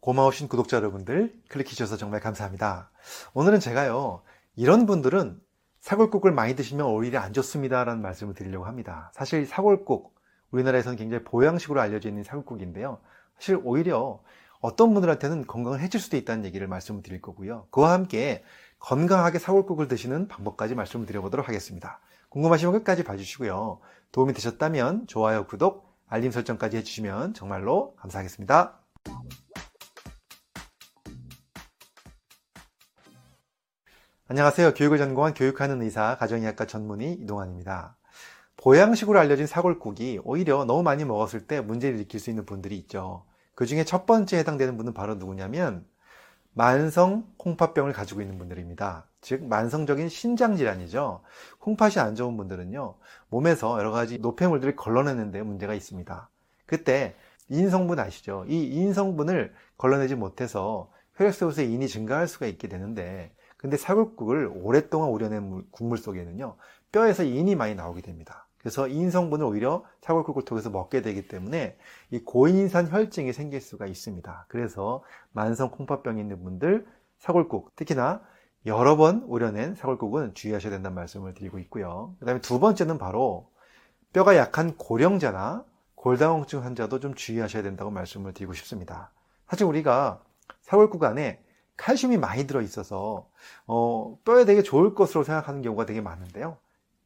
고마우신 구독자 여러분들 클릭해 주셔서 정말 감사합니다. 오늘은 제가요, 이런 분들은 사골국을 많이 드시면 오히려 안 좋습니다라는 말씀을 드리려고 합니다. 사실 사골국, 우리나라에서는 굉장히 보양식으로 알려져 있는 사골국인데요. 사실 오히려 어떤 분들한테는 건강을 해칠 수도 있다는 얘기를 말씀을 드릴 거고요. 그와 함께 건강하게 사골국을 드시는 방법까지 말씀을 드려보도록 하겠습니다. 궁금하시면 끝까지 봐주시고요. 도움이 되셨다면 좋아요, 구독, 알림 설정까지 해주시면 정말로 감사하겠습니다. 안녕하세요. 교육을 전공한 교육하는 의사, 가정의학과 전문의 이동환입니다. 보양식으로 알려진 사골국이 오히려 너무 많이 먹었을 때 문제를 일으킬 수 있는 분들이 있죠. 그 중에 첫 번째 해당되는 분은 바로 누구냐면 만성 콩팥병을 가지고 있는 분들입니다. 즉 만성적인 신장 질환이죠. 콩팥이 안 좋은 분들은요. 몸에서 여러 가지 노폐물들을 걸러내는데 문제가 있습니다. 그때 인성분 아시죠? 이 인성분을 걸러내지 못해서 혈액 속에서 인이 증가할 수가 있게 되는데 근데 사골국을 오랫동안 우려낸 국물 속에는요. 뼈에서 인이 많이 나오게 됩니다. 그래서 인 성분을 오히려 사골국을 통해서 먹게 되기 때문에 이 고인산 혈증이 생길 수가 있습니다. 그래서 만성 콩팥병이 있는 분들 사골국 특히나 여러 번 우려낸 사골국은 주의하셔야 된다는 말씀을 드리고 있고요. 그 다음에 두 번째는 바로 뼈가 약한 고령자나 골다공증 환자도 좀 주의하셔야 된다고 말씀을 드리고 싶습니다. 사실 우리가 사골국 안에 칼슘이 많이 들어 있어서 어, 뼈에 되게 좋을 것으로 생각하는 경우가 되게 많은데요.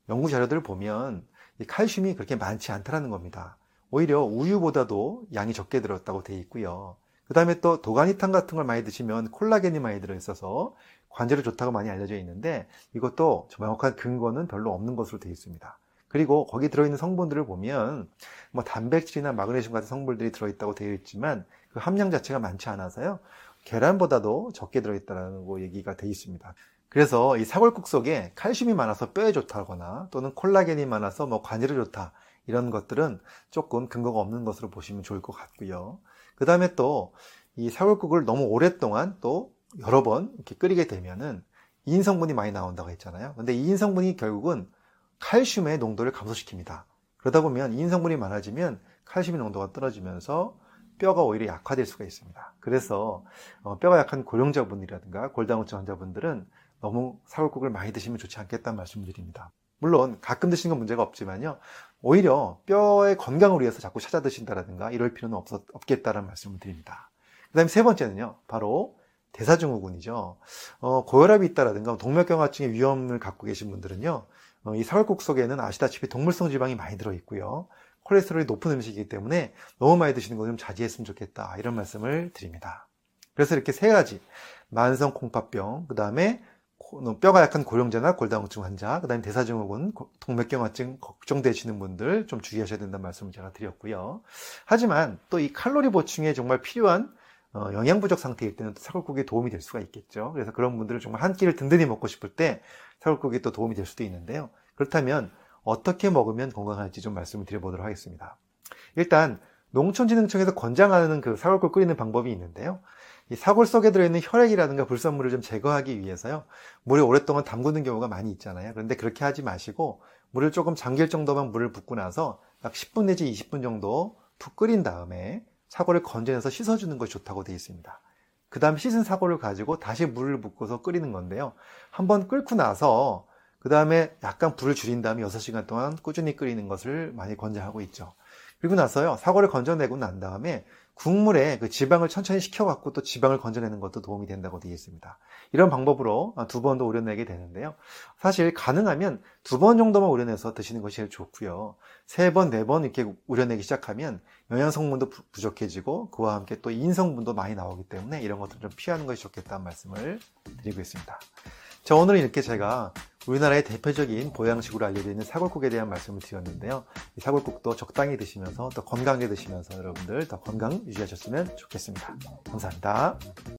연구 자료들을 보면 칼슘이 그렇게 많지 않다는 겁니다. 오히려 우유보다도 양이 적게 들었다고 되어 있고요. 그 다음에 또 도가니탕 같은 걸 많이 드시면 콜라겐이 많이 들어있어서 관절에 좋다고 많이 알려져 있는데 이것도 정확한 근거는 별로 없는 것으로 되어 있습니다. 그리고 거기 들어있는 성분들을 보면 뭐 단백질이나 마그네슘 같은 성분들이 들어있다고 되어 있지만 그 함량 자체가 많지 않아서요. 계란보다도 적게 들어있다는 얘기가 되어 있습니다. 그래서 이 사골국 속에 칼슘이 많아서 뼈에 좋다거나 또는 콜라겐이 많아서 뭐 관절에 좋다 이런 것들은 조금 근거가 없는 것으로 보시면 좋을 것 같고요. 그 다음에 또 이 사골국을 너무 오랫동안 또 여러 번 이렇게 끓이게 되면은 인성분이 많이 나온다고 했잖아요. 근데 이 인 성분이 결국은 칼슘의 농도를 감소시킵니다. 그러다 보면 인성분이 많아지면 칼슘의 농도가 떨어지면서 뼈가 오히려 약화될 수가 있습니다. 그래서 어, 뼈가 약한 고령자분이라든가 골다공증 환자분들은 너무 사골국을 많이 드시면 좋지 않겠다는 말씀을 드립니다. 물론 가끔 드시는 건 문제가 없지만요. 오히려 뼈의 건강을 위해서 자꾸 찾아 드신다라든가 이럴 필요는 없, 없겠다는 말씀을 드립니다. 그 다음에 세 번째는요. 바로 대사증후군이죠. 어, 고혈압이 있다라든가 동맥경화증의 위험을 갖고 계신 분들은요. 어, 이 사골국 속에는 아시다시피 동물성 지방이 많이 들어있고요. 콜레스테롤이 높은 음식이기 때문에 너무 많이 드시는 거 좀 자제했으면 좋겠다. 이런 말씀을 드립니다. 그래서 이렇게 세 가지. 만성 콩팥병, 그 다음에 뼈가 약한 고령자나 골다공증 환자, 그 다음에 대사증후군, 동맥경화증 걱정되시는 분들 좀 주의하셔야 된다는 말씀을 제가 드렸고요. 하지만 또 이 칼로리 보충에 정말 필요한 어, 영양 부족 상태일 때는 사골국에 도움이 될 수가 있겠죠. 그래서 그런 분들은 정말 한 끼를 든든히 먹고 싶을 때 사골국이 또 도움이 될 수도 있는데요. 그렇다면 어떻게 먹으면 건강할지 좀 말씀을 드려보도록 하겠습니다. 일단 농촌진흥청에서 권장하는 그 사골국 끓이는 방법이 있는데요. 이 사골 속에 들어있는 혈액이라든가 불순물을 좀 제거하기 위해서요. 물에 오랫동안 담그는 경우가 많이 있잖아요. 그런데 그렇게 하지 마시고 물을 조금 잠길 정도만 물을 붓고 나서 약 10분 내지 20분 정도 푹 끓인 다음에 사골을 건져내서 씻어주는 것이 좋다고 되어 있습니다. 그 다음 씻은 사골을 가지고 다시 물을 붓고서 끓이는 건데요. 한번 끓고 나서 그 다음에 약간 불을 줄인 다음에 6시간 동안 꾸준히 끓이는 것을 많이 권장하고 있죠. 그리고 나서요, 사골을 건져내고 난 다음에 국물에 그 지방을 천천히 식혀갖고 또 지방을 건져내는 것도 도움이 된다고 되어 있습니다. 이런 방법으로 두번더 우려내게 되는데요. 사실 가능하면 두 번 정도만 우려내서 드시는 것이 제일 좋고요. 세 번, 네 번 이렇게 우려내기 시작하면 영양 성분도 부족해지고 그와 함께 또 인성분도 많이 나오기 때문에 이런 것들을 좀 피하는 것이 좋겠다는 말씀을 드리고 있습니다. 자, 오늘은 이렇게 제가 우리나라의 대표적인 보양식으로 알려져 있는 사골국에 대한 말씀을 드렸는데요. 이 사골국도 적당히 드시면서 더 건강하게 드시면서 여러분들 더 건강 유지하셨으면 좋겠습니다. 감사합니다.